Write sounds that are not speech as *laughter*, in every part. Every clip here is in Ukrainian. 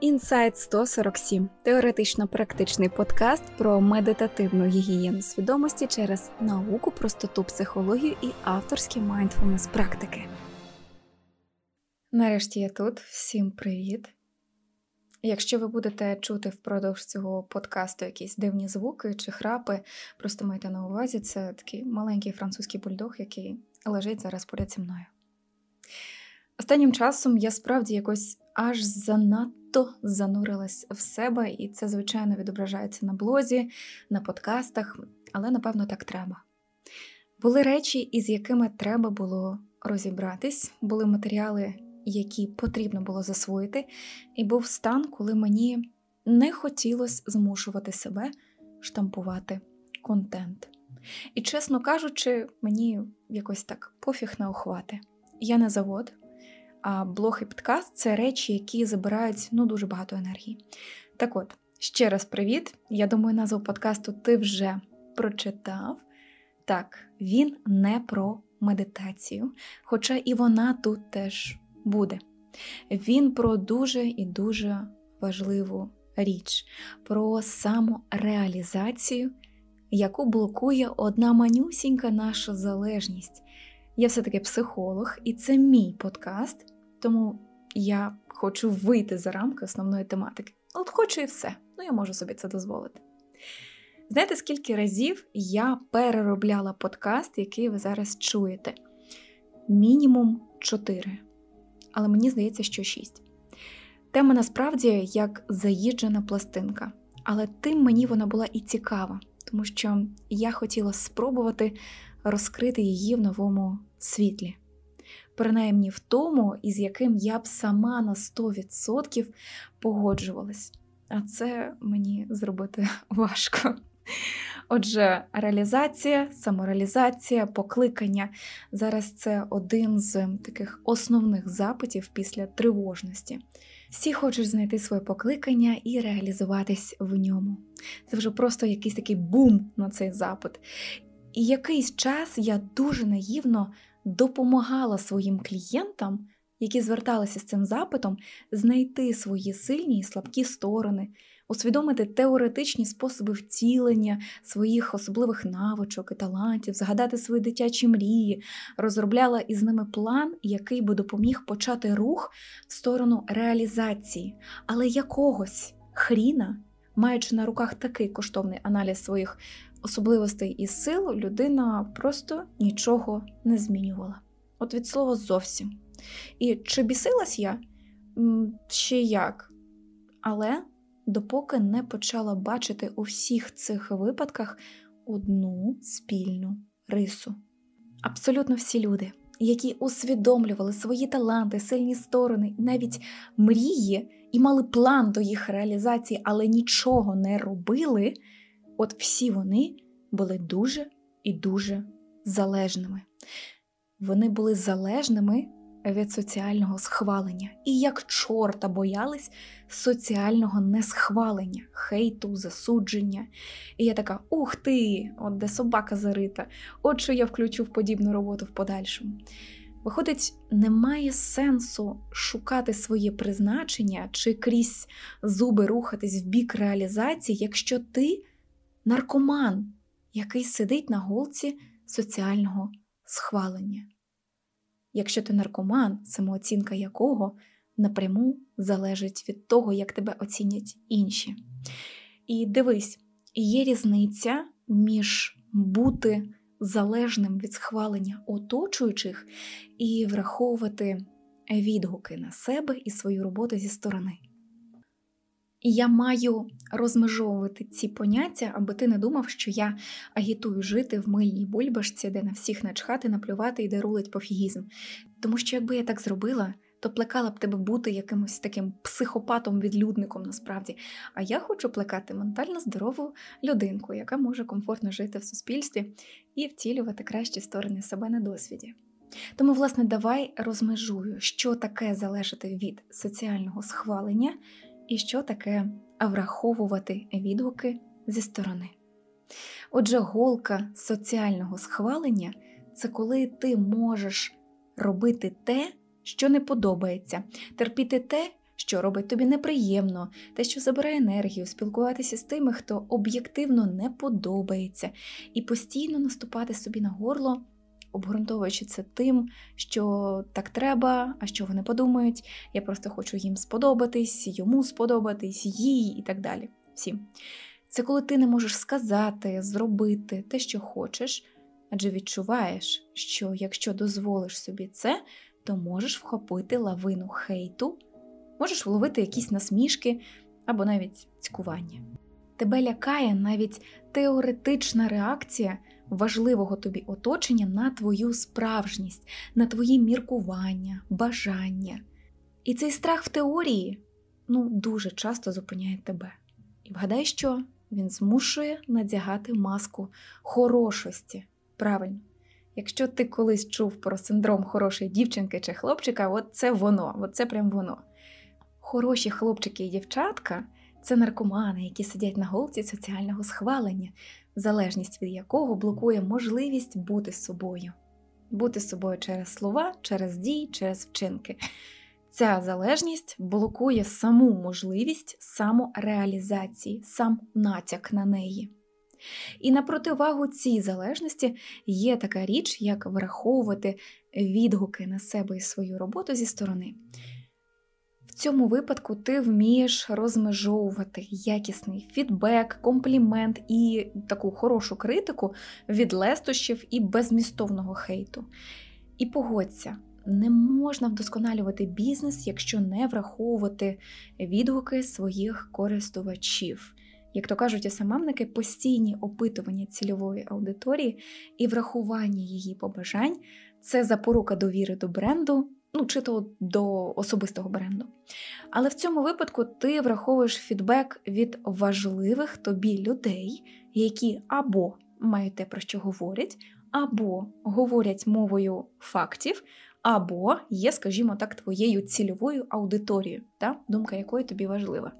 Інсайт 147 теоретично-практичний подкаст про медитативну гігієну свідомості через науку, простоту, психологію і авторські mindfulness практики. Нарешті я тут. Всім привіт! Якщо ви будете чути впродовж цього подкасту якісь дивні звуки чи храпи, просто майте на увазі, це такий маленький французький бульдог, який лежить зараз поряд зі мною. Останнім часом я справді якось аж занадто занурилась в себе, і це, звичайно, відображається на блозі, на подкастах, але напевно так треба. Були речі, із якими треба було розібратись, були матеріали, які потрібно було засвоїти, і був стан, коли мені не хотілося змушувати себе штампувати контент. І, чесно кажучи, мені якось так пофіг на охвати. Я не завод, а блог і подкаст це речі, які забирають ну, дуже багато енергії. Так от, ще раз привіт. Я думаю, назву подкасту ти вже прочитав. Так, він не про медитацію, хоча і вона тут теж буде. Він про дуже і дуже важливу річ, про самореалізацію, яку блокує одна манюсінька наша залежність. Я все-таки психолог, і це мій подкаст, тому я хочу вийти за рамки основної тематики. От хочу і все, ну я можу собі це дозволити. Знаєте, скільки разів я переробляла подкаст, який ви зараз чуєте? Мінімум 4. Але мені здається, що 6. Тема насправді як заїжджена пластинка. Але тим мені вона була і цікава, тому що я хотіла спробувати розкрити її в новому світлі принаймні в тому, із яким я б сама на 100% погоджувалась. А це мені зробити *laughs* важко. Отже, реалізація, самореалізація, покликання зараз це один з таких основних запитів після тривожності. Всі хочуть знайти своє покликання і реалізуватись в ньому. Це вже просто якийсь такий бум на цей запит. І якийсь час я дуже наївно допомагала своїм клієнтам, які зверталися з цим запитом, знайти свої сильні і слабкі сторони, усвідомити теоретичні способи втілення своїх особливих навичок і талантів, згадати свої дитячі мрії, розробляла із ними план, який би допоміг почати рух в сторону реалізації, але якогось хріна. Маючи на руках такий коштовний аналіз своїх особливостей і сил людина просто нічого не змінювала. От від слова зовсім. І чи бісилась я? Ще як. Але допоки не почала бачити у всіх цих випадках одну спільну рису. Абсолютно всі люди, які усвідомлювали свої таланти, сильні сторони, навіть мрії і мали план до їх реалізації, але нічого не робили. От всі вони були дуже і дуже залежними. Вони були залежними від соціального схвалення і як чорта боялись соціального несхвалення, хейту, засудження. І я така: ух ти, от де собака зарита, от що я включу в подібну роботу в подальшому. Виходить, немає сенсу шукати своє призначення чи крізь зуби рухатись в бік реалізації, якщо ти наркоман, який сидить на голці соціального схвалення. Якщо ти наркоман, самооцінка якого напряму залежить від того, як тебе оцінять інші. І дивись, є різниця між бути залежним від схвалення оточуючих і враховувати відгуки на себе і свою роботу зі сторони. І я маю розмежовувати ці поняття, аби ти не думав, що я агітую жити в мильній бульбашці, де на всіх начхати, наплювати і де рулить пофігізм. Тому що якби я так зробила, то плекала б тебе бути якимось таким психопатом-відлюдником насправді. А я хочу плекати ментально здорову людинку, яка може комфортно жити в суспільстві і втілювати кращі сторони себе на досвіді. Тому, власне, давай розмежую, що таке залежати від соціального схвалення і що таке враховувати відгуки зі сторони. Отже, голка соціального схвалення це коли ти можеш робити те, що не подобається, терпіти те, що робить тобі неприємно, те, що забирає енергію, спілкуватися з тими, хто об'єктивно не подобається, і постійно наступати собі на горло, обґрунтовуючи це тим, що так треба, а що вони подумають, я просто хочу їм сподобатись, йому сподобатись, їй і так далі. Всім. Це коли ти не можеш сказати, зробити те, що хочеш, адже відчуваєш, що якщо дозволиш собі це, то можеш вхопити лавину хейту, можеш вловити якісь насмішки або навіть цькування. Тебе лякає навіть теоретична реакція важливого тобі оточення на твою справжність, на твої міркування, бажання. І цей страх в теорії ну, дуже часто зупиняє тебе. І вгадай, що він змушує надягати маску хорошості. Правильно. Якщо ти колись чув про синдром хорошої дівчинки чи хлопчика, от це воно, от це прям воно. Хороші хлопчики і дівчатка це наркомани, які сидять на голці соціального схвалення, залежність від якого блокує можливість бути собою, бути собою через слова, через дії, через вчинки. Ця залежність блокує саму можливість самореалізації, сам натяк на неї. І на противагу цій залежності є така річ, як враховувати відгуки на себе і свою роботу зі сторони. Цьому випадку ти вмієш розмежовувати якісний фідбек, комплімент і таку хорошу критику від лестощів і безмістовного хейту. І погодься, не можна вдосконалювати бізнес, якщо не враховувати відгуки своїх користувачів. Як то кажуть СММники, постійні опитування цільової аудиторії і врахування її побажань це запорука довіри до бренду, ну чи то до особистого бренду. Але в цьому випадку ти враховуєш фідбек від важливих тобі людей, які або мають те, про що говорять, або говорять мовою фактів, або є, скажімо так, твоєю цільовою аудиторією, та думка якої тобі важлива.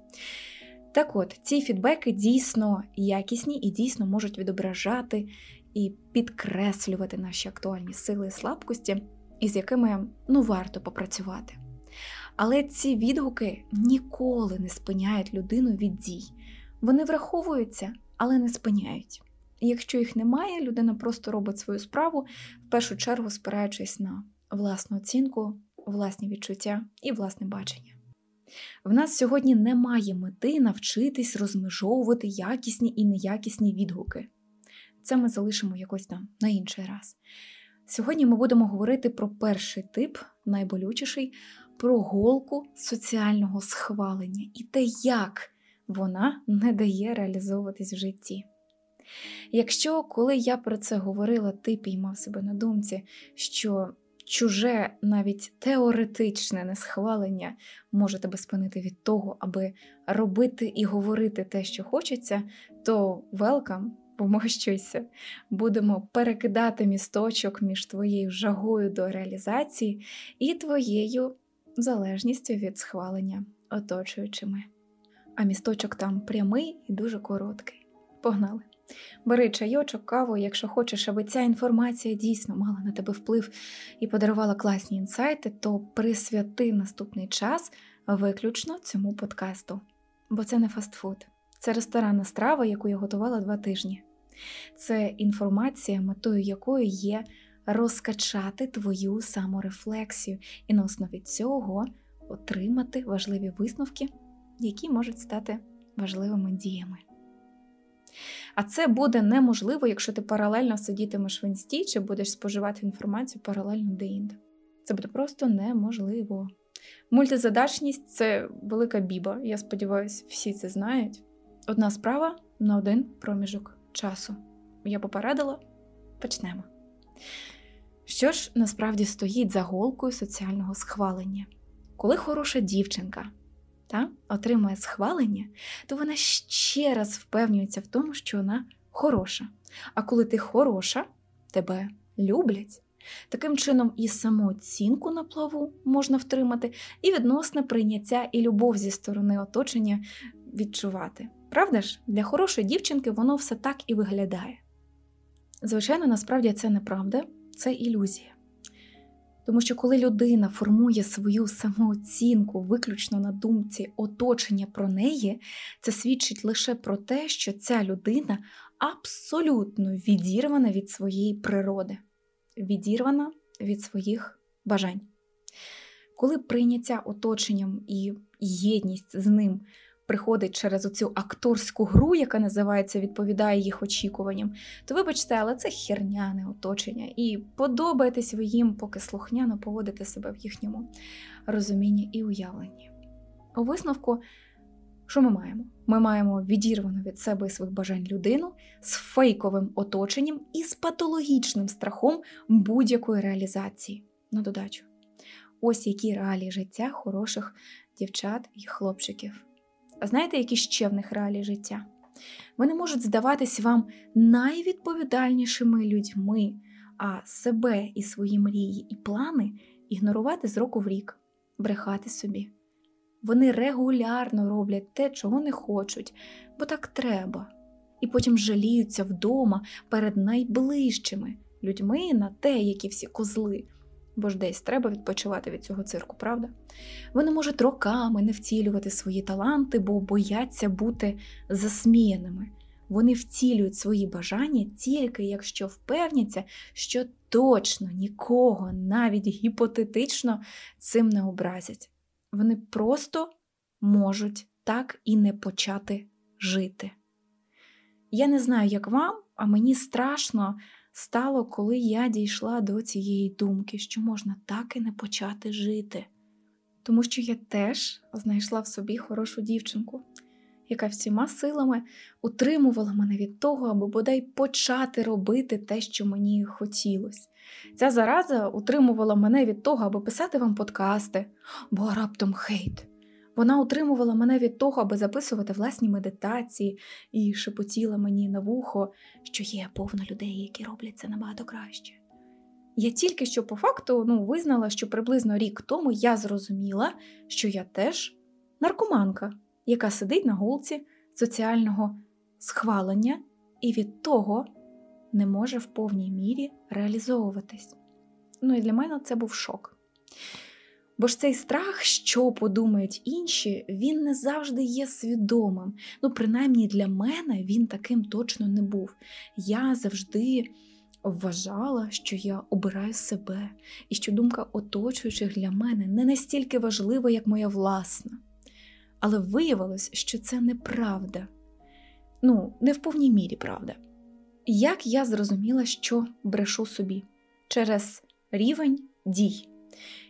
Так от, ці фідбеки дійсно якісні і дійсно можуть відображати і підкреслювати наші актуальні сили і слабкості, із якими ну, варто попрацювати. Але ці відгуки ніколи не спиняють людину від дій. Вони враховуються, але не спиняють. І якщо їх немає, людина просто робить свою справу, в першу чергу спираючись на власну оцінку, власні відчуття і власне бачення. В нас сьогодні немає мети навчитись розмежовувати якісні і неякісні відгуки. Це ми залишимо якось там на інший раз. Сьогодні ми будемо говорити про перший тип, найболючіший, про голку соціального схвалення і те, як вона не дає реалізовуватись в житті. Якщо, коли я про це говорила, ти піймав себе на думці, що чуже, навіть теоретичне несхвалення може тебе спинити від того, аби робити і говорити те, що хочеться, то велкам, помощуйся, *laughs* будемо перекидати місточок між твоєю жагою до реалізації і твоєю залежністю від схвалення оточуючими. А місточок там прямий і дуже короткий. Погнали! Бери чайочок, каву, якщо хочеш, аби ця інформація дійсно мала на тебе вплив і подарувала класні інсайти, то присвяти наступний час виключно цьому подкасту. Бо це не фастфуд, це ресторанна страва, яку я готувала два тижні. Це інформація, метою якої є розкачати твою саморефлексію і на основі цього отримати важливі висновки, які можуть стати важливими діями. А це буде неможливо, якщо ти паралельно сидітимеш в інсті чи будеш споживати інформацію паралельно де-інде. Це буде просто неможливо. Мультизадачність це велика біба, я сподіваюся, всі це знають. Одна справа на один проміжок часу. Я попередила, почнемо. Що ж насправді стоїть за голкою соціального схвалення? Коли хороша дівчинка та, отримує схвалення, то вона ще раз впевнюється в тому, що вона хороша. А коли ти хороша, тебе люблять. Таким чином, і самооцінку на плаву можна втримати, і відносне прийняття і любов зі сторони оточення відчувати. Правда ж, для хорошої дівчинки воно все так і виглядає. Звичайно, насправді це неправда, це ілюзія. Тому що коли людина формує свою самооцінку виключно на думці оточення про неї, це свідчить лише про те, що ця людина абсолютно відірвана від своєї природи, відірвана від своїх бажань. Коли прийняття оточенням і єдність з ним приходить через оцю акторську гру, яка називається відповідає їх очікуванням, то вибачте, але це херняне оточення, і подобаєтесь ви їм, поки слухняно поводите себе в їхньому розумінні і уявленні. У висновку, що ми маємо? Ми маємо відірвану від себе і своїх бажань людину з фейковим оточенням і з патологічним страхом будь-якої реалізації. На додачу. Ось які реалії життя хороших дівчат і хлопчиків. А знаєте, які ще в них реалії життя? Вони можуть здаватись вам найвідповідальнішими людьми, а себе і свої мрії і плани ігнорувати з року в рік, брехати собі. Вони регулярно роблять те, чого не хочуть, бо так треба, і потім жаліються вдома перед найближчими людьми на те, які всі козли бо ж десь треба відпочивати від цього цирку, правда? Вони можуть роками не втілювати свої таланти, бо бояться бути засміяними. Вони втілюють свої бажання тільки якщо впевняться, що точно нікого, навіть гіпотетично, цим не образять. Вони просто можуть так і не почати жити. Я не знаю, як вам, а мені страшно стало, коли я дійшла до цієї думки, що можна так і не почати жити. Тому що я теж знайшла в собі хорошу дівчинку, яка всіма силами утримувала мене від того, аби бодай почати робити те, що мені хотілося. Ця зараза утримувала мене від того, аби писати вам подкасти, бо раптом хейт. Вона утримувала мене від того, аби записувати власні медитації і шепотіла мені на вухо, що є повно людей, які роблять це набагато краще. Я тільки що по факту ну, визнала, що приблизно рік тому я зрозуміла, що я теж наркоманка, яка сидить на голці соціального схвалення і від того не може в повній мірі реалізовуватись. Ну і для мене це був шок. Бо ж цей страх, що подумають інші, він не завжди є свідомим. Ну, принаймні для мене він таким точно не був. Я завжди вважала, що я обираю себе, і що думка оточуючих для мене не настільки важлива, як моя власна. Але виявилось, що це неправда. Ну, не в повній мірі правда. Як я зрозуміла, що брешу собі через рівень дій.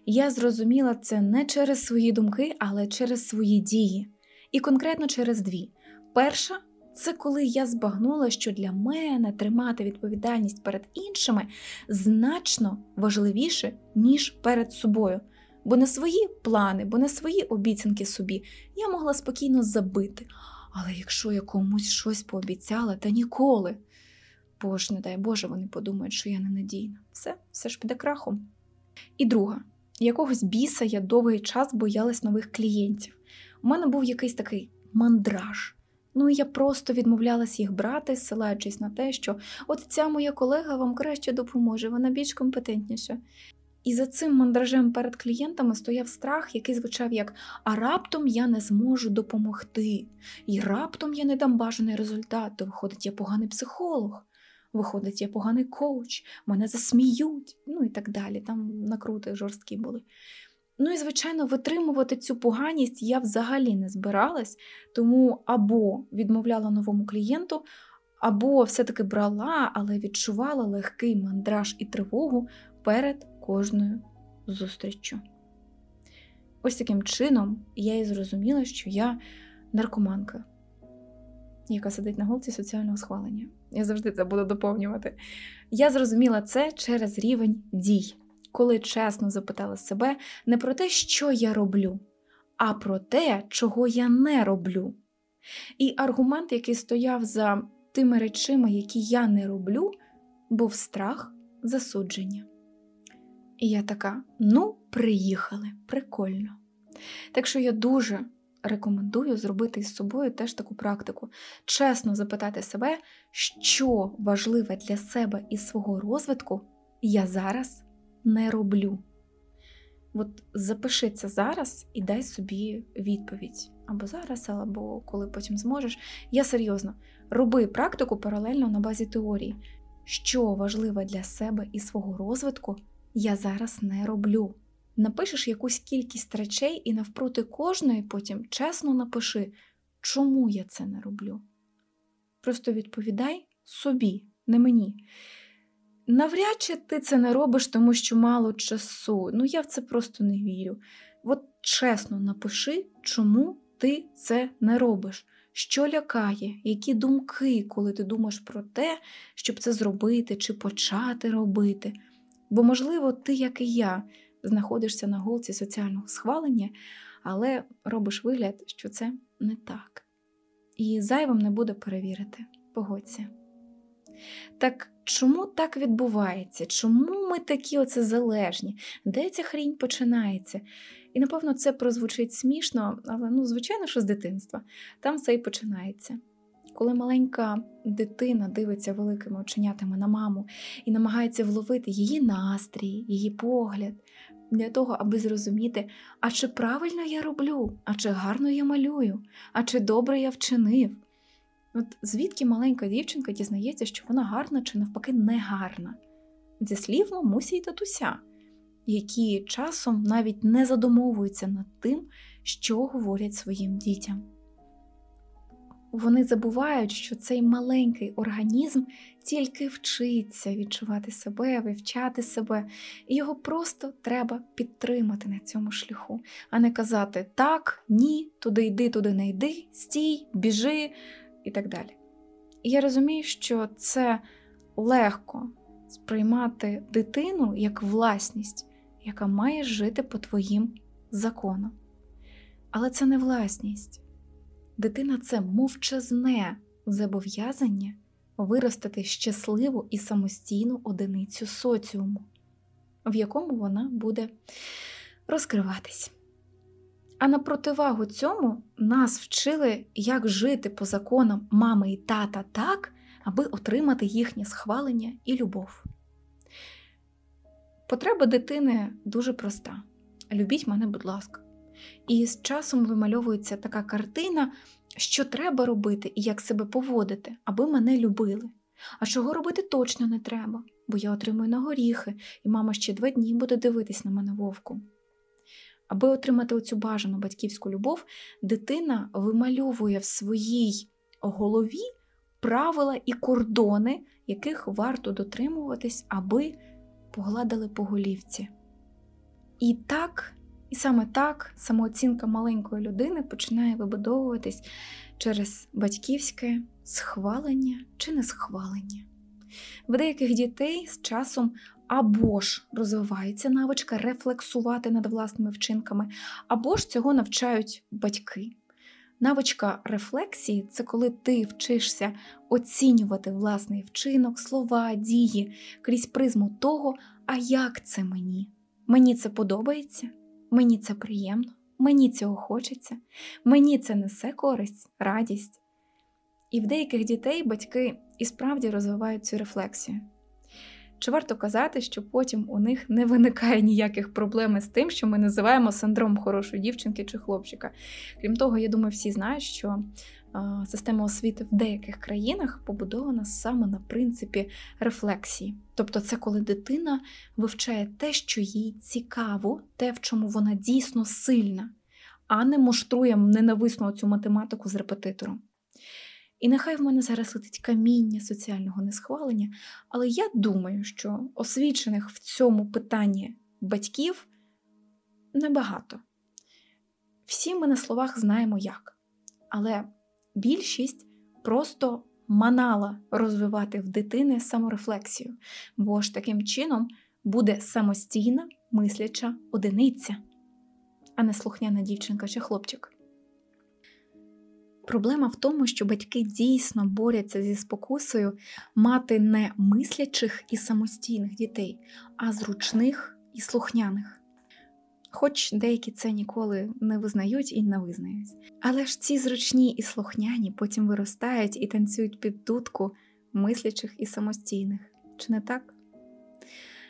Я зрозуміла це не через свої думки, але через свої дії. І конкретно через дві. Перша це коли я збагнула, що для мене тримати відповідальність перед іншими значно важливіше, ніж перед собою. Бо на свої плани, бо на свої обіцянки собі я могла спокійно забити. Але якщо я комусь щось пообіцяла, та ніколи. Бо ж, не дай Боже, вони подумають, що я ненадійна. Все, все ж піде крахом. І друга, якогось біса я довгий час боялась нових клієнтів. У мене був якийсь такий мандраж. Ну і я просто відмовлялась їх брати, ссилаючись на те, що от ця моя колега вам краще допоможе, вона більш компетентніша. І за цим мандражем перед клієнтами стояв страх, який звучав як А раптом я не зможу допомогти, і раптом я не дам бажаний результат, то виходить, я поганий психолог. Виходить, я поганий коуч, мене засміють, ну і так далі. Там накрути жорсткі були. Ну і, звичайно, витримувати цю поганість я взагалі не збиралась, тому або відмовляла новому клієнту, або все-таки брала, але відчувала легкий мандраж і тривогу перед кожною зустріччю. Ось таким чином я і зрозуміла, що я наркоманка яка сидить на голці соціального схвалення. Я завжди це буду доповнювати. Я зрозуміла це через рівень дій, коли чесно запитала себе не про те, що я роблю, а про те, чого я не роблю. І аргумент, який стояв за тими речима, які я не роблю, був страх засудження. І я така: ну, приїхали, прикольно. Так що я дуже рекомендую зробити із собою теж таку практику. Чесно запитати себе, що важливе для себе і свого розвитку я зараз не роблю. От запиши це зараз і дай собі відповідь. Або зараз, або коли потім зможеш. Я серйозно роби практику паралельно на базі теорії. Що важливе для себе і свого розвитку, я зараз не роблю. Напишеш якусь кількість речей і навпроти кожної потім чесно напиши, чому я це не роблю. Просто відповідай собі, не мені. Навряд чи ти це не робиш, тому що мало часу. Ну я в це просто не вірю. От чесно напиши, чому ти це не робиш. Що лякає, які думки, коли ти думаєш про те, щоб це зробити чи почати робити. Бо, можливо, ти, як і я, знаходишся на голці соціального схвалення, але робиш вигляд, що це не так. І зайвим не буде перевірити. Погодься. Так чому так відбувається? Чому ми такі оце залежні? Де ця хрінь починається? І, напевно, це прозвучить смішно, але ну, звичайно, що з дитинства. Там все і починається. Коли маленька дитина дивиться великими оченятами на маму і намагається вловити її настрій, її погляд, для того, аби зрозуміти, а чи правильно я роблю, а чи гарно я малюю, а чи добре я вчинив. От звідки маленька дівчинка дізнається, що вона гарна чи навпаки не гарна? Зі слів мамусі й татуся, які часом навіть не задумовуються над тим, що говорять своїм дітям. Вони забувають, що цей маленький організм тільки вчиться відчувати себе, вивчати себе, і його просто треба підтримати на цьому шляху, а не казати так, ні, туди йди, туди не йди, стій, біжи і так далі. І я розумію, що це легко сприймати дитину як власність, яка має жити по твоїм законам. Але це не власність. Дитина це мовчазне зобов'язання виростити щасливу і самостійну одиницю соціуму, в якому вона буде розкриватись. А на противагу цьому нас вчили, як жити по законам мами і тата так, аби отримати їхнє схвалення і любов. Потреба дитини дуже проста. Любіть мене, будь ласка. І з часом вимальовується така картина, що треба робити і як себе поводити, аби мене любили. А чого робити точно не треба, бо я отримую на горіхи, і мама ще два дні буде дивитись на мене вовку. Аби отримати оцю бажану батьківську любов, дитина вимальовує в своїй голові правила і кордони, яких варто дотримуватись, аби погладили по голівці. І так і саме так самооцінка маленької людини починає вибудовуватись через батьківське схвалення чи несхвалення. В деяких дітей з часом або ж розвивається навичка рефлексувати над власними вчинками, або ж цього навчають батьки. Навичка рефлексії це коли ти вчишся оцінювати власний вчинок, слова, дії крізь призму того, а як це мені? Мені це подобається? Мені це приємно, мені цього хочеться, мені це несе користь, радість. І в деяких дітей батьки і справді розвивають цю рефлексію. Чи варто казати, що потім у них не виникає ніяких проблем з тим, що ми називаємо синдром хорошої дівчинки чи хлопчика? Крім того, я думаю, всі знають, що система освіти в деяких країнах побудована саме на принципі рефлексії. Тобто, це коли дитина вивчає те, що їй цікаво, те, в чому вона дійсно сильна, а не муштрує ненависну цю математику з репетитором. І нехай в мене зараз летить каміння соціального несхвалення, але я думаю, що освічених в цьому питанні батьків небагато. Всі ми на словах знаємо як. Але більшість просто манала розвивати в дитини саморефлексію, бо ж таким чином буде самостійна мисляча одиниця, а не слухняна дівчинка чи хлопчик. Проблема в тому, що батьки дійсно борються зі спокусою мати не мислячих і самостійних дітей, а зручних і слухняних хоч деякі це ніколи не визнають і не визнають. Але ж ці зручні і слухняні потім виростають і танцюють під дудку мислячих і самостійних. Чи не так?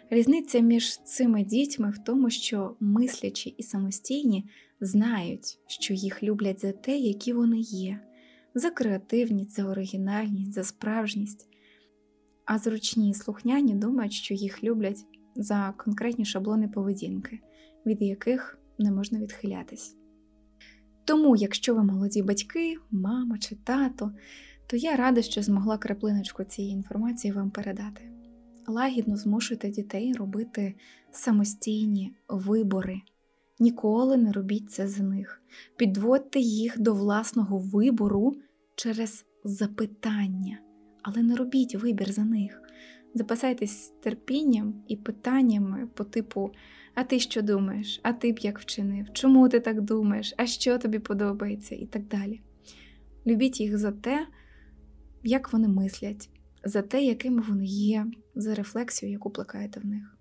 Різниця між цими дітьми в тому, що мислячі і самостійні знають, що їх люблять за те, які вони є, за креативність, за оригінальність, за справжність, а зручні і слухняні думають, що їх люблять за конкретні шаблони поведінки, від яких не можна відхилятись. Тому, якщо ви молоді батьки, мама чи тато, то я рада, що змогла краплиночку цієї інформації вам передати. Лагідно змушуйте дітей робити самостійні вибори. Ніколи не робіть це за них. Підводьте їх до власного вибору через запитання, але не робіть вибір за них. Запасайтесь терпінням і питаннями по типу: а ти що думаєш? А ти б як вчинив? Чому ти так думаєш? А що тобі подобається? І так далі. Любіть їх за те, як вони мислять, за те, якими вони є, за рефлексію, яку плекаєте в них.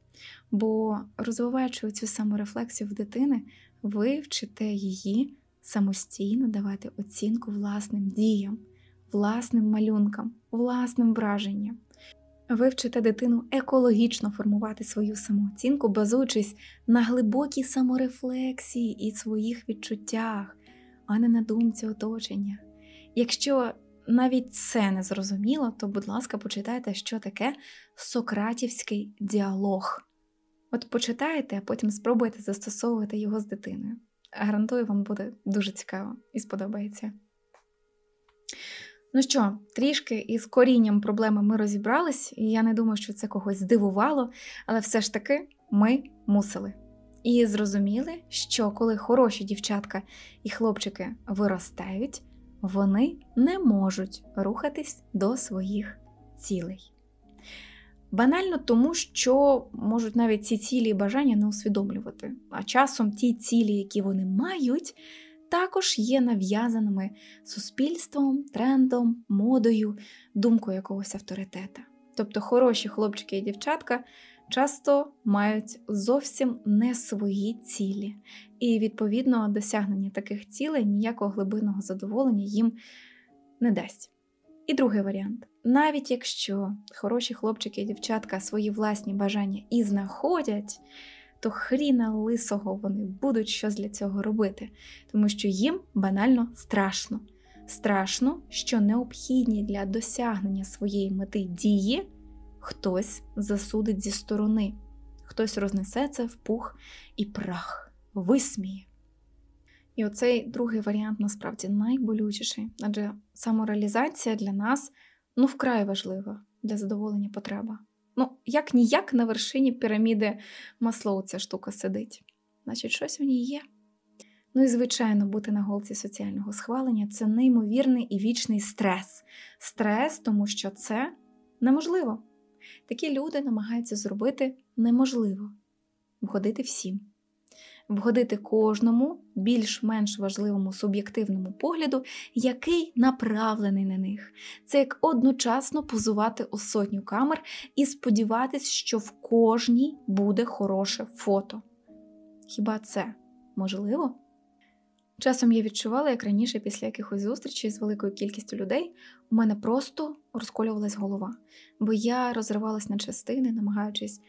Бо розвиваючи цю саморефлексію в дитини, ви вчите її самостійно давати оцінку власним діям, власним малюнкам, власним враженням. Ви вчите дитину екологічно формувати свою самооцінку, базуючись на глибокій саморефлексії і своїх відчуттях, а не на думці оточення. Якщо навіть це не зрозуміло, то, будь ласка, почитайте, що таке сократівський діалог. От почитайте, а потім спробуйте застосовувати його з дитиною. Гарантую, вам буде дуже цікаво і сподобається. Ну що, трішки із корінням проблеми ми розібрались, і я не думаю, що це когось здивувало, але все ж таки ми мусили. І зрозуміли, що коли хороші дівчатка і хлопчики виростають, вони не можуть рухатись до своїх цілей. Банально тому, що можуть навіть ці цілі і бажання не усвідомлювати, а часом ті цілі, які вони мають, також є нав'язаними суспільством, трендом, модою, думкою якогось авторитета. Тобто хороші хлопчики і дівчатка часто мають зовсім не свої цілі, і, відповідно, досягнення таких цілей ніякого глибинного задоволення їм не дасть. І другий варіант: навіть якщо хороші хлопчики і дівчатка свої власні бажання і знаходять, то хріна лисого вони будуть щось для цього робити, тому що їм банально страшно. Страшно, що необхідні для досягнення своєї мети дії хтось засудить зі сторони, хтось рознесе це в пух і прах, висміє. І оцей другий варіант насправді найболючіший, адже самореалізація для нас ну вкрай важлива для задоволення потреба. Ну, як ніяк на вершині піраміди Маслоу ця штука сидить. Значить, щось у ній є. Ну і, звичайно, бути на голці соціального схвалення це неймовірний і вічний стрес. Стрес, тому що це неможливо. Такі люди намагаються зробити неможливо вгодити всім вгодити кожному більш-менш важливому суб'єктивному погляду, який направлений на них. Це як одночасно позувати у сотню камер і сподіватись, що в кожній буде хороше фото. Хіба це можливо? Часом я відчувала, як раніше, після якихось зустрічей з великою кількістю людей, у мене просто розколювалась голова, бо я розривалась на частини, намагаючись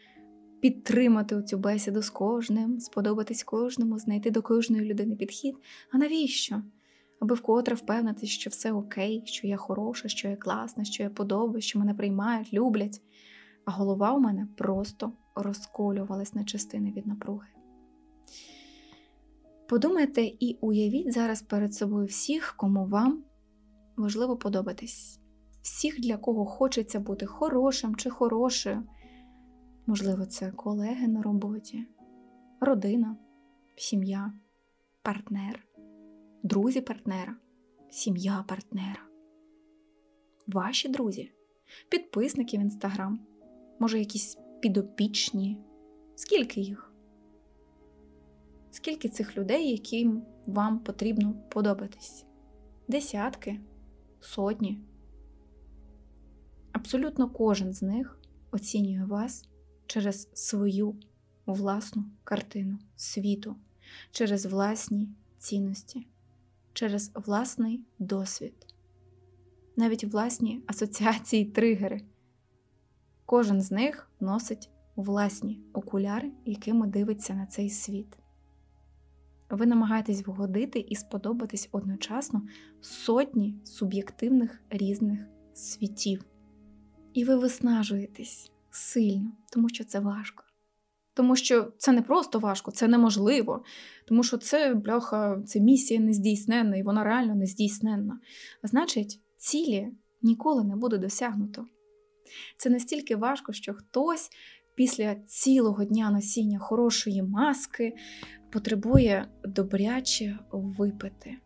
підтримати цю бесіду з кожним, сподобатись кожному, знайти до кожної людини підхід. А навіщо? Аби вкотре впевнитись, що все окей, що я хороша, що я класна, що я подобаю, що мене приймають, люблять. А голова у мене просто розколювалась на частини від напруги. Подумайте і уявіть зараз перед собою всіх, кому вам важливо подобатись, всіх, для кого хочеться бути хорошим чи хорошою. Можливо, це колеги на роботі, родина, сім'я, партнер, друзі партнера, сім'я партнера, ваші друзі, підписники в інстаграм, може, якісь підопічні. Скільки їх? Скільки цих людей, яким вам потрібно подобатись? Десятки, сотні. Абсолютно кожен з них оцінює вас через свою власну картину світу, через власні цінності, через власний досвід, навіть власні асоціації тригери. Кожен з них носить власні окуляри, якими дивиться на цей світ. Ви намагаєтесь вгодити і сподобатись одночасно сотні суб'єктивних різних світів. І ви виснажуєтесь сильно, тому що це важко. Тому що це не просто важко, це неможливо. Тому що це бляха, це місія нездійсненна, і вона реально нездійсненна. А значить, цілі ніколи не буде досягнуто. Це настільки важко, що хтось після цілого дня носіння хорошої маски потребує добряче випити.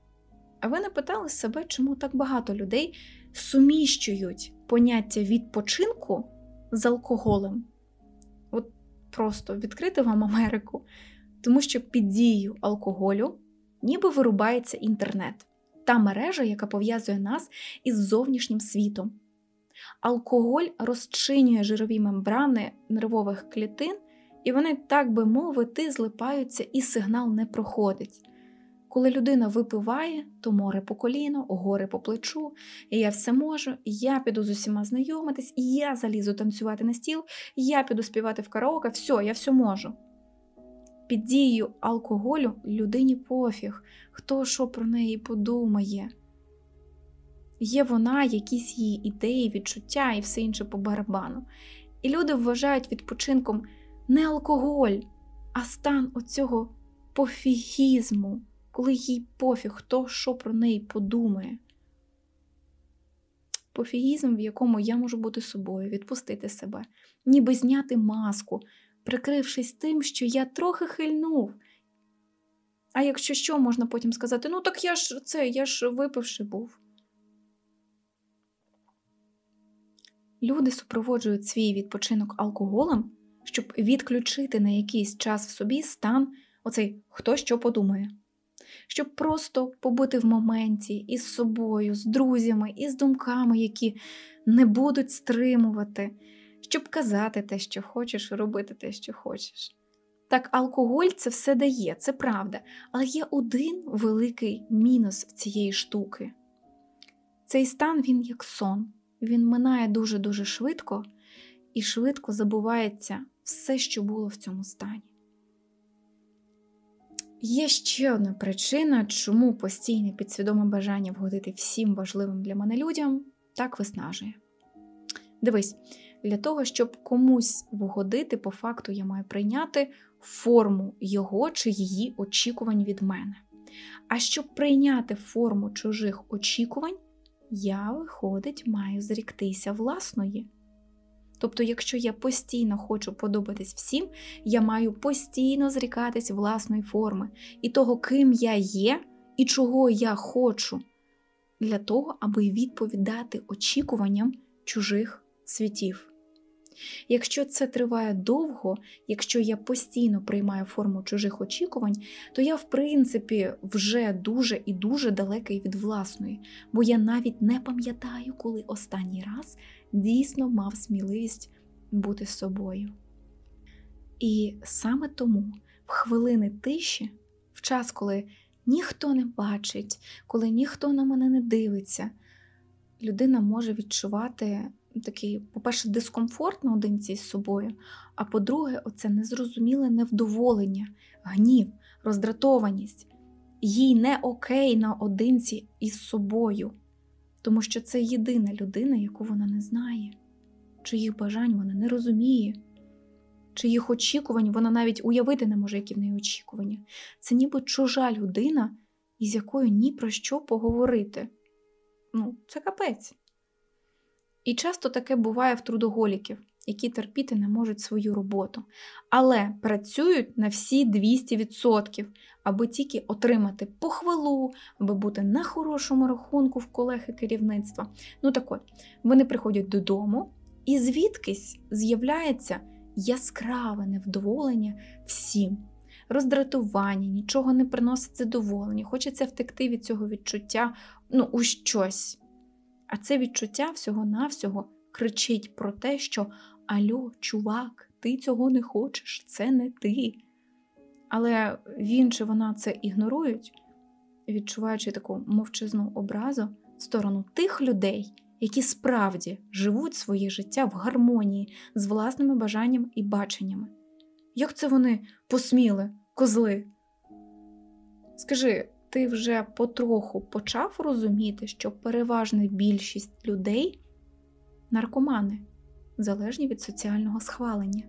А ви не питали себе, чому так багато людей суміщують поняття відпочинку з алкоголем? От просто відкрити вам Америку, тому що під дією алкоголю ніби вирубається інтернет, та мережа, яка пов'язує нас із зовнішнім світом. Алкоголь розчинює жирові мембрани нервових клітин, і вони, так би мовити, злипаються, і сигнал не проходить. Коли людина випиває, то море по коліно, гори по плечу, і я все можу, я піду з усіма знайомитись, і я залізу танцювати на стіл, я піду співати в караоке, все, я все можу. Під дією алкоголю людині пофіг, хто що про неї подумає. Є вона, якісь її ідеї, відчуття і все інше по барабану. І люди вважають відпочинком не алкоголь, а стан оцього пофігізму, коли їй пофіг, хто що про неї подумає. Пофігізм, в якому я можу бути собою, відпустити себе, ніби зняти маску, прикрившись тим, що я трохи хильнув. А якщо що, можна потім сказати: ну так я ж це, я ж випивши був. Люди супроводжують свій відпочинок алкоголем, щоб відключити на якийсь час в собі стан оцей хто що подумає, щоб просто побути в моменті із собою, з друзями, із думками, які не будуть стримувати, щоб казати те, що хочеш, робити те, що хочеш. Так, алкоголь це все дає, це правда, але є один великий мінус в цієї штуки. Цей стан він як сон він минає дуже-дуже швидко і швидко забувається все, що було в цьому стані. Є ще одна причина, чому постійне підсвідоме бажання вгодити всім важливим для мене людям так виснажує. Дивись, для того, щоб комусь вгодити, по факту я маю прийняти форму його чи її очікувань від мене. А щоб прийняти форму чужих очікувань, я, виходить, маю зріктися власної. Тобто, якщо я постійно хочу подобатись всім, я маю постійно зрікатись власної форми і того, ким я є і чого я хочу, для того, аби відповідати очікуванням чужих світів. Якщо це триває довго, якщо я постійно приймаю форму чужих очікувань, то я, в принципі, вже дуже і дуже далекий від власної, бо я навіть не пам'ятаю, коли останній раз дійсно мав сміливість бути собою. І саме тому в хвилини тиші, в час, коли ніхто не бачить, коли ніхто на мене не дивиться, людина може відчувати такий, по-перше, дискомфорт наодинці з собою, а по-друге, оце незрозуміле невдоволення, гнів, роздратованість. Їй не окей наодинці із собою, тому що це єдина людина, яку вона не знає, чиїх бажань вона не розуміє, чиїх очікувань вона навіть уявити не може, які в неї очікування. Це ніби чужа людина, із якою ні про що поговорити. Ну, це капець. І часто таке буває в трудоголіків, які терпіти не можуть свою роботу, але працюють на всі 200%, аби тільки отримати похвалу, аби бути на хорошому рахунку в колег і керівництва. Ну так от, вони приходять додому, і звідкись з'являється яскраве невдоволення всім. Роздратування, нічого не приносить задоволення, хочеться втекти від цього відчуття ну, у щось. А це відчуття всього-навсього кричить про те, що Альо, чувак, ти цього не хочеш, це не ти. Але він чи вона це ігнорують, відчуваючи таку мовчазну образу в сторону тих людей, які справді живуть своє життя в гармонії з власними бажаннями і баченнями. Як це вони посміли, козли? Скажи, ти вже потроху почав розуміти, що переважна більшість людей наркомани, залежні від соціального схвалення.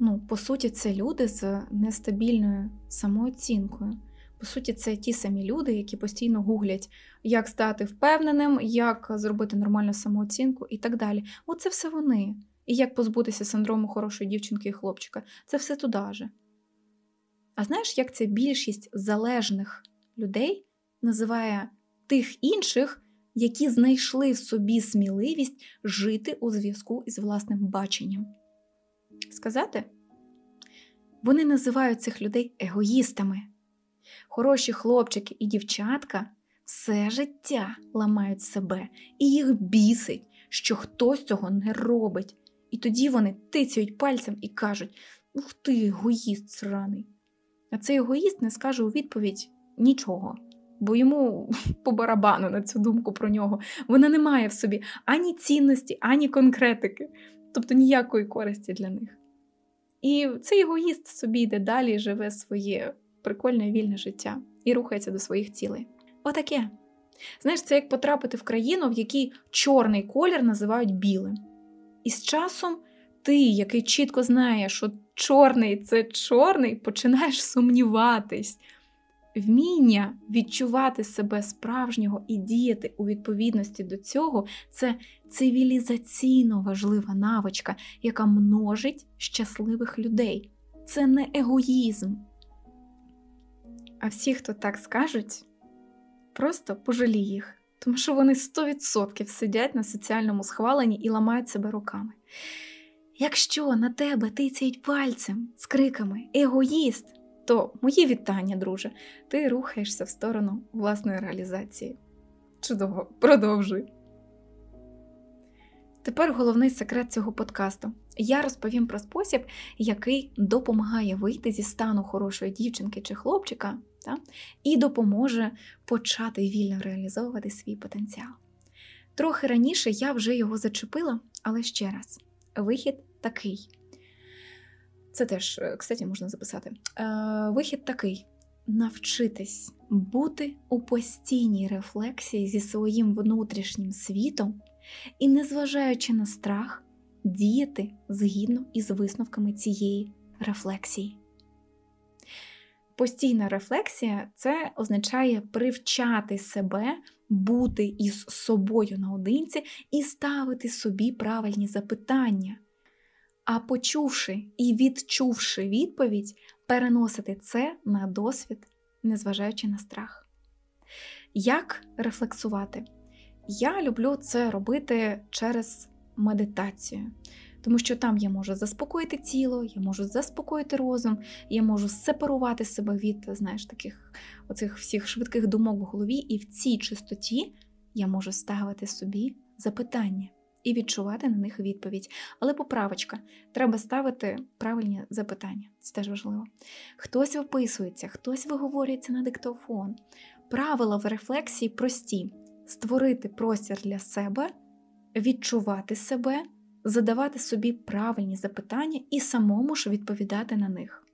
Ну, по суті, це люди з нестабільною самооцінкою. По суті, це ті самі люди, які постійно гуглять, як стати впевненим, як зробити нормальну самооцінку і так далі. Оце все вони. І як позбутися синдрому хорошої дівчинки і хлопчика. Це все туди же. А знаєш, як ця більшість залежних людей називає тих інших, які знайшли в собі сміливість жити у зв'язку із власним баченням? Сказати? Вони називають цих людей егоїстами. Хороші хлопчики і дівчатка все життя ламають себе, і їх бісить, що хтось цього не робить. І тоді вони тицяють пальцем і кажуть: Ух ти, егоїст сраний. А цей егоїст не скаже у відповідь нічого, бо йому *laughs* по барабану на цю думку про нього. Вона не має в собі ані цінності, ані конкретики, тобто ніякої користі для них. І цей егоїст собі йде далі, живе своє прикольне вільне життя і рухається до своїх цілей. Отаке. Знаєш, це як потрапити в країну, в якій чорний колір називають білим. І з часом ти, який чітко знає, що чорний це чорний, починаєш сумніватись. Вміння відчувати себе справжнього і діяти у відповідності до цього це цивілізаційно важлива навичка, яка множить щасливих людей. Це не егоїзм. А всі, хто так скажуть, просто пожалій їх, тому що вони 100% сидять на соціальному схваленні і ламають себе руками. Якщо на тебе тицяють пальцем з криками егоїст, то мої вітання, друже, ти рухаєшся в сторону власної реалізації. Чудово, продовжуй. Тепер головний секрет цього подкасту. Я розповім про спосіб, який допомагає вийти зі стану хорошої дівчинки чи хлопчика, та, і допоможе почати вільно реалізовувати свій потенціал. Трохи раніше я вже його зачепила, але ще раз: вихід такий. Це теж, е, кстати, можна записати. Е, Вихід такий: навчитись бути у постійній рефлексії зі своїм внутрішнім світом і, незважаючи на страх, діяти згідно із висновками цієї рефлексії. Постійна рефлексія це означає привчати себе бути із собою наодинці і ставити собі правильні запитання. А почувши і відчувши відповідь, переносити це на досвід, незважаючи на страх. Як рефлексувати? Я люблю це робити через медитацію, тому що там я можу заспокоїти тіло, я можу заспокоїти розум, я можу сепарувати себе від знаєш, таких оцих всіх швидких думок в голові, і в цій чистоті я можу ставити собі запитання і відчувати на них відповідь. Але поправочка, треба ставити правильні запитання, це теж важливо. Хтось виписується, хтось виговорюється на диктофон. Правила в рефлексії прості: створити простір для себе, відчувати себе, задавати собі правильні запитання і самому ж відповідати на них.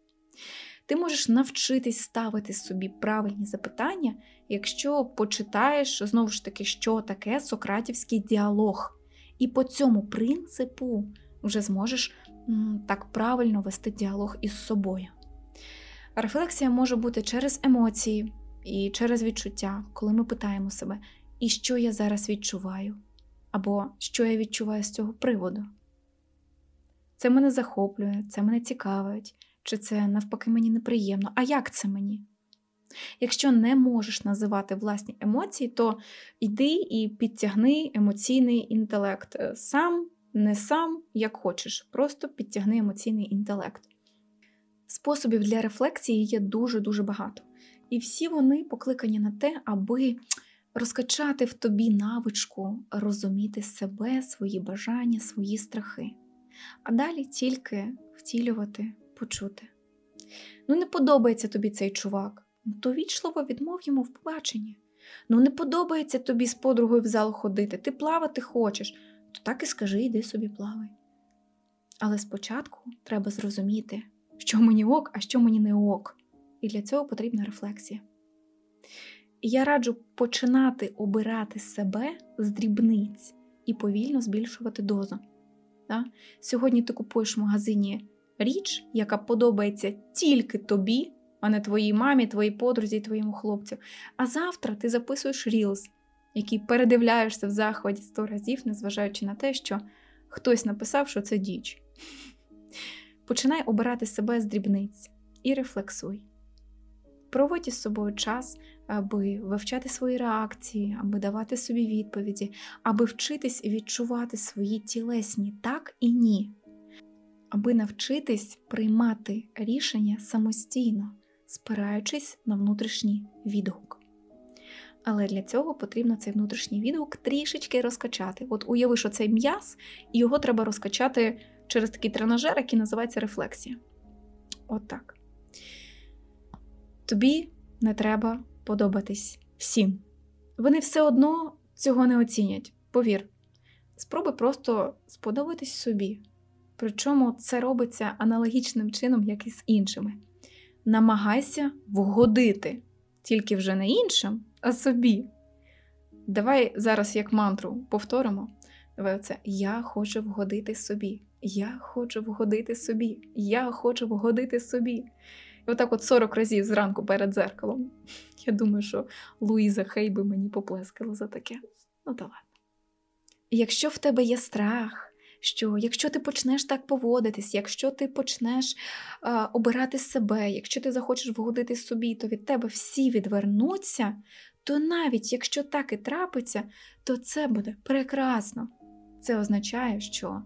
Ти можеш навчитись ставити собі правильні запитання, якщо почитаєш знову ж таки, що таке сократівський діалог. І по цьому принципу вже зможеш так правильно вести діалог із собою. Рефлексія може бути через емоції і через відчуття, коли ми питаємо себе, і що я зараз відчуваю, або що я відчуваю з цього приводу. Це мене захоплює, це мене цікавить, чи це навпаки мені неприємно. А як це мені? Якщо не можеш називати власні емоції, то йди і підтягни емоційний інтелект. Е, сам, не сам, як хочеш, просто підтягни емоційний інтелект. Способів для рефлексії є дуже-дуже багато. І всі вони покликані на те, аби розкачати в тобі навичку розуміти себе, свої бажання, свої страхи. А далі тільки втілювати, почути. Ну, не подобається тобі цей чувак то вічливо відмов йому в побаченні. Ну, не подобається тобі з подругою в зал ходити, ти плавати хочеш, то так і скажи, йди собі плавай. Але спочатку треба зрозуміти, що мені ок, а що мені не ок. І для цього потрібна рефлексія. Я раджу починати обирати себе з дрібниць і повільно збільшувати дозу. Да? Сьогодні ти купуєш в магазині річ, яка подобається тільки тобі, а не твоїй мамі, твоїй подрузі, твоєму хлопцю. А завтра ти записуєш рілз, який передивляєшся в заході сто разів, незважаючи на те, що хтось написав, що це діч. Починай обирати себе з дрібниць і рефлексуй. Проводь із собою час, аби вивчати свої реакції, аби давати собі відповіді, аби вчитись відчувати свої тілесні так і ні, аби навчитись приймати рішення самостійно, спираючись на внутрішній відгук. Але для цього потрібно цей внутрішній відгук трішечки розкачати. От уяви, що цей м'яз, і його треба розкачати через такий тренажер, який називається рефлексія. От так. Тобі не треба подобатись всім. Вони все одно цього не оцінять, повір. Спробуй просто сподобатись собі. Причому це робиться аналогічним чином, як і з іншими. Намагайся вгодити, тільки вже не іншим, а собі. Давай зараз як мантру повторимо. Давай оце Я хочу вгодити собі. Я хочу вгодити собі. Я хочу вгодити собі. І отак от 40 разів зранку перед зеркалом. *laughs* Я думаю, що Луїза Хей би мені поплескала за таке. Ну та ладно. Якщо в тебе є страх, що якщо ти почнеш так поводитись, якщо ти почнеш а, обирати себе, якщо ти захочеш вгодити собі, то від тебе всі відвернуться, то навіть якщо так і трапиться, то це буде прекрасно. Це означає, що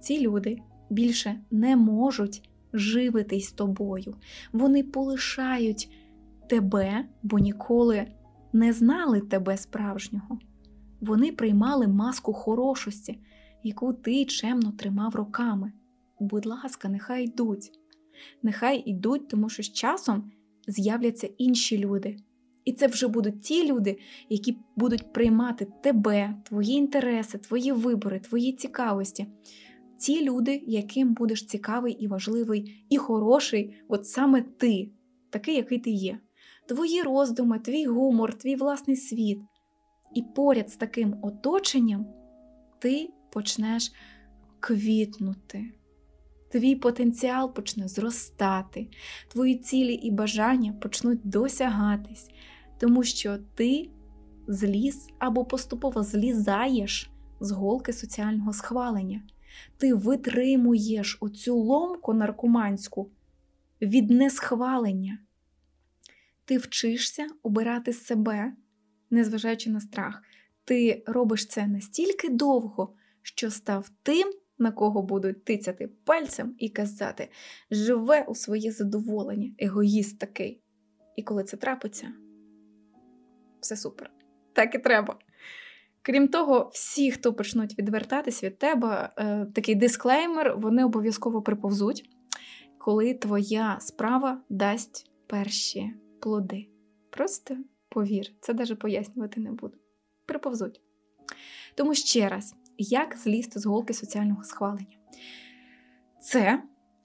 ці люди більше не можуть живитись тобою. Вони полишають тебе, бо ніколи не знали тебе справжнього. Вони приймали маску хорошості, яку ти чемно тримав роками. Будь ласка, нехай йдуть. Нехай йдуть, тому що з часом з'являться інші люди. І це вже будуть ті люди, які будуть приймати тебе, твої інтереси, твої вибори, твої цікавості. Ті люди, яким будеш цікавий і важливий, і хороший, от саме ти, такий, який ти є. Твої роздуми, твій гумор, твій власний світ. І поряд з таким оточенням ти почнеш квітнути. Твій потенціал почне зростати, твої цілі і бажання почнуть досягатись, тому що ти зліз або поступово злізаєш з голки соціального схвалення. Ти витримуєш оцю ломку наркоманську від несхвалення. Ти вчишся обирати себе, незважаючи на страх. Ти робиш це настільки довго, що став тим, на кого будуть тицяти пальцем і казати, живе у своє задоволення, егоїст такий. І коли це трапиться, все супер. Так і треба. Крім того, всі, хто почнуть відвертатись від тебе, е, такий дисклеймер, вони обов'язково приповзуть, коли твоя справа дасть перші плоди. Просто повір, це навіть пояснювати не буду. Приповзуть. Тому ще раз, як злізти з голки соціального схвалення? Це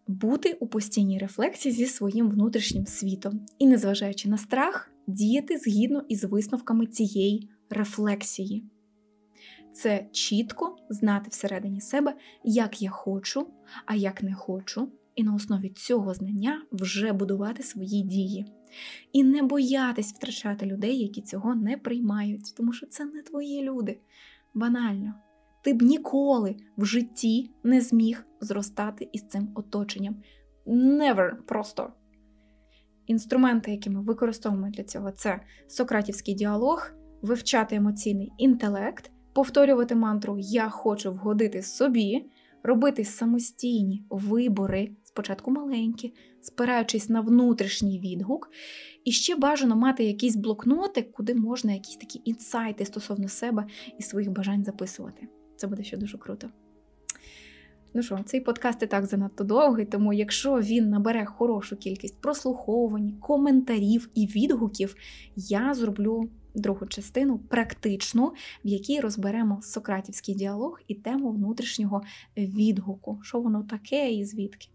бути у постійній рефлексії зі своїм внутрішнім світом і, незважаючи на страх, діяти згідно із висновками цієї рефлексії. Це чітко знати всередині себе, як я хочу, а як не хочу, і на основі цього знання вже будувати свої дії. І не боятись втрачати людей, які цього не приймають, тому що це не твої люди. Банально. Ти б ніколи в житті не зміг зростати із цим оточенням. Never просто. Інструменти, які ми використовуємо для цього, це сократівський діалог, вивчати емоційний інтелект, повторювати мантру Я хочу вгодити собі, робити самостійні вибори, спочатку маленькі, спираючись на внутрішній відгук, і ще бажано мати якийсь блокнотик, куди можна якісь такі інсайти стосовно себе і своїх бажань записувати. Це буде ще дуже круто. Ну що, цей подкаст і так занадто довгий, тому якщо він набере хорошу кількість прослуховувань, коментарів і відгуків, я зроблю другу частину практичну, в якій розберемо сократівський діалог і тему внутрішнього відгуку, що воно таке і звідки.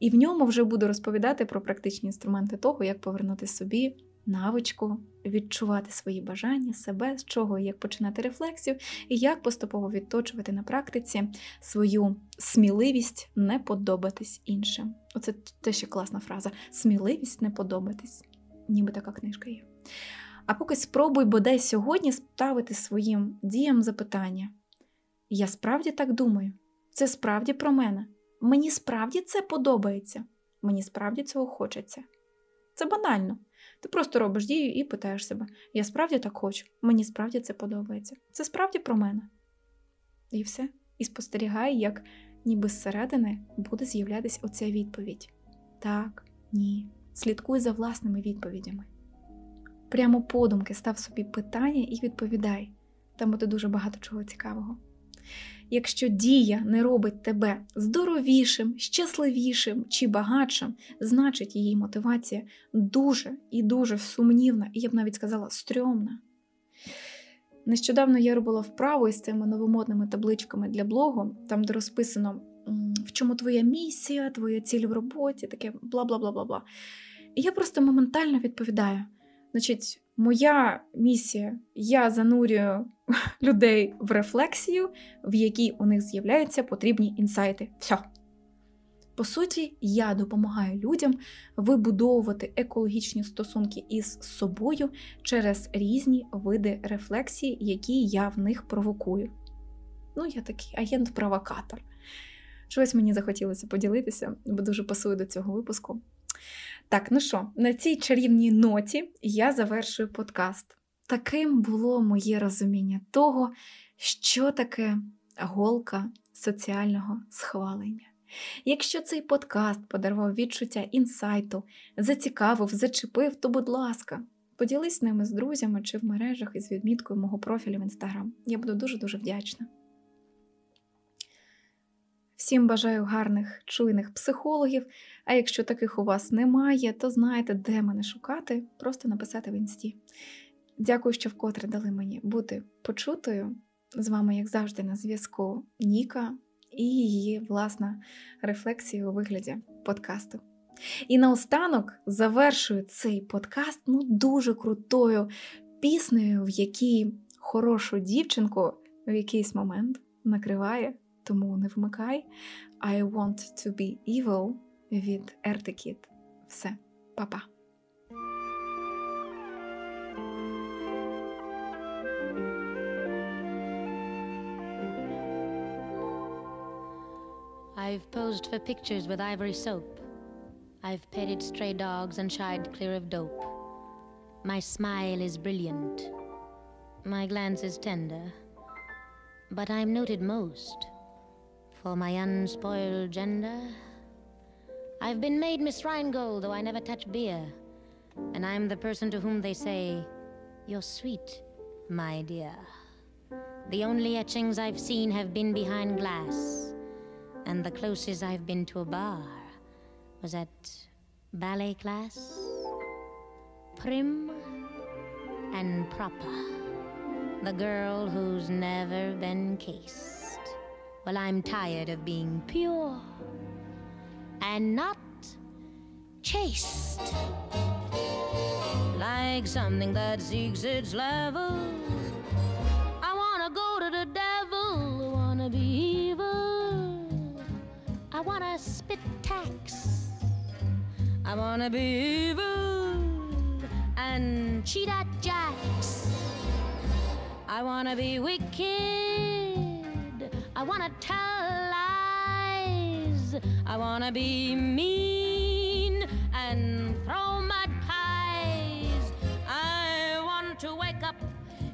І в ньому вже буду розповідати про практичні інструменти того, як повернути собі навичку, відчувати свої бажання, себе, з чого і як починати рефлексію, і як поступово відточувати на практиці свою сміливість не подобатись іншим. Оце те ще класна фраза: сміливість не подобатись, ніби така книжка є. А поки спробуй бодай сьогодні ставити своїм діям запитання: я справді так думаю, це справді про мене. Мені справді це подобається, мені справді цього хочеться. Це банально. Ти просто робиш дію і питаєш себе: я справді так хочу, мені справді це подобається. Це справді про мене. І все. І спостерігай, як ніби зсередини буде з'являтися оця відповідь: так, ні. Слідкуй за власними відповідями. Прямо подумки став собі питання і відповідай. Там буде дуже багато чого цікавого. Якщо дія не робить тебе здоровішим, щасливішим чи багатшим, значить її мотивація дуже і дуже сумнівна, і я б навіть сказала, стрьомна. Нещодавно я робила вправу із цими новомодними табличками для блогу, там де розписано, в чому твоя місія, твоя ціль в роботі, таке бла бла бла бла бла. І я просто моментально відповідаю: значить, моя місія, я занурюю *laughs* людей в рефлексію, в якій у них з'являються потрібні інсайти. Все. По суті, я допомагаю людям вибудовувати екологічні стосунки із собою через різні види рефлексії, які я в них провокую. Ну, я такий агент-провокатор. Щось мені захотілося поділитися, бо дуже пасую до цього випуску. Так, ну що, на цій чарівній ноті я завершую подкаст. Таким було моє розуміння того, що таке голка соціального схвалення. Якщо цей подкаст подарував відчуття інсайту, зацікавив, зачепив, то, будь ласка, поділись ними з друзями чи в мережах із відміткою мого профілю в інстаграм. Я буду дуже-дуже вдячна. Всім бажаю гарних, чуйних психологів. А якщо таких у вас немає, то знаєте, де мене шукати, просто написати в інсті. Дякую, що вкотре дали мені бути почутою. З вами, як завжди, на зв'язку Ніка і її власна рефлексія у вигляді подкасту. І наостанок завершую цей подкаст ну, дуже крутою піснею, в якій хорошу дівчинку в якийсь момент накриває, тому не вмикай. I want to be evil від Ертикіт. Все, па-па! I've posed for pictures with ivory soap. I've petted stray dogs and shied clear of dope. My smile is brilliant. My glance is tender. But I'm noted most for my unspoiled gender. I've been made Miss Rheingold, though I never touch beer. And I'm the person to whom they say, You're sweet, my dear. The only etchings I've seen have been behind glass and the closest I've been to a bar was at ballet class. Prim and proper. The girl who's never been cased. Well, I'm tired of being pure and not chaste. Like something that seeks its level. Spit tax. I wanna be evil and cheat at jacks. I wanna be wicked. I wanna tell lies. I wanna be mean and throw mud pies. I want to wake up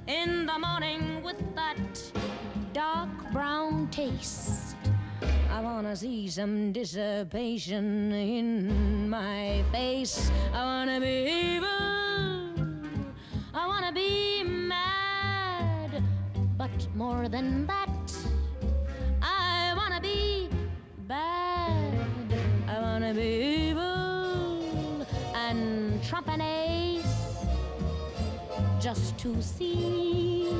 in the morning with that dark brown taste. I wanna see some dissipation in my face. I wanna be evil. I wanna be mad. But more than that, I wanna be bad. I wanna be evil and trump an ace just to see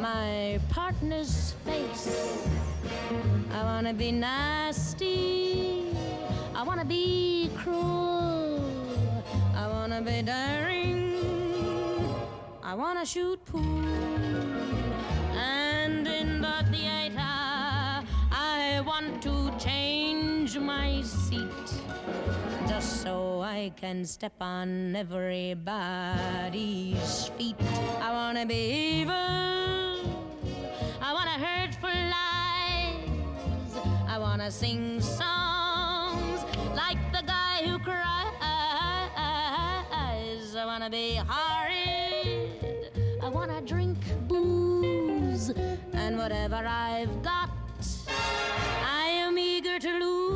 my partner's face. I wanna be nasty, I wanna be cruel, I wanna be daring, I wanna shoot pool. And in the theater, I want to change my seat just so I can step on everybody's feet. I wanna be evil. wanna sing songs like the guy who cries. I wanna be horrid. I wanna drink booze and whatever I've got, I am eager to lose.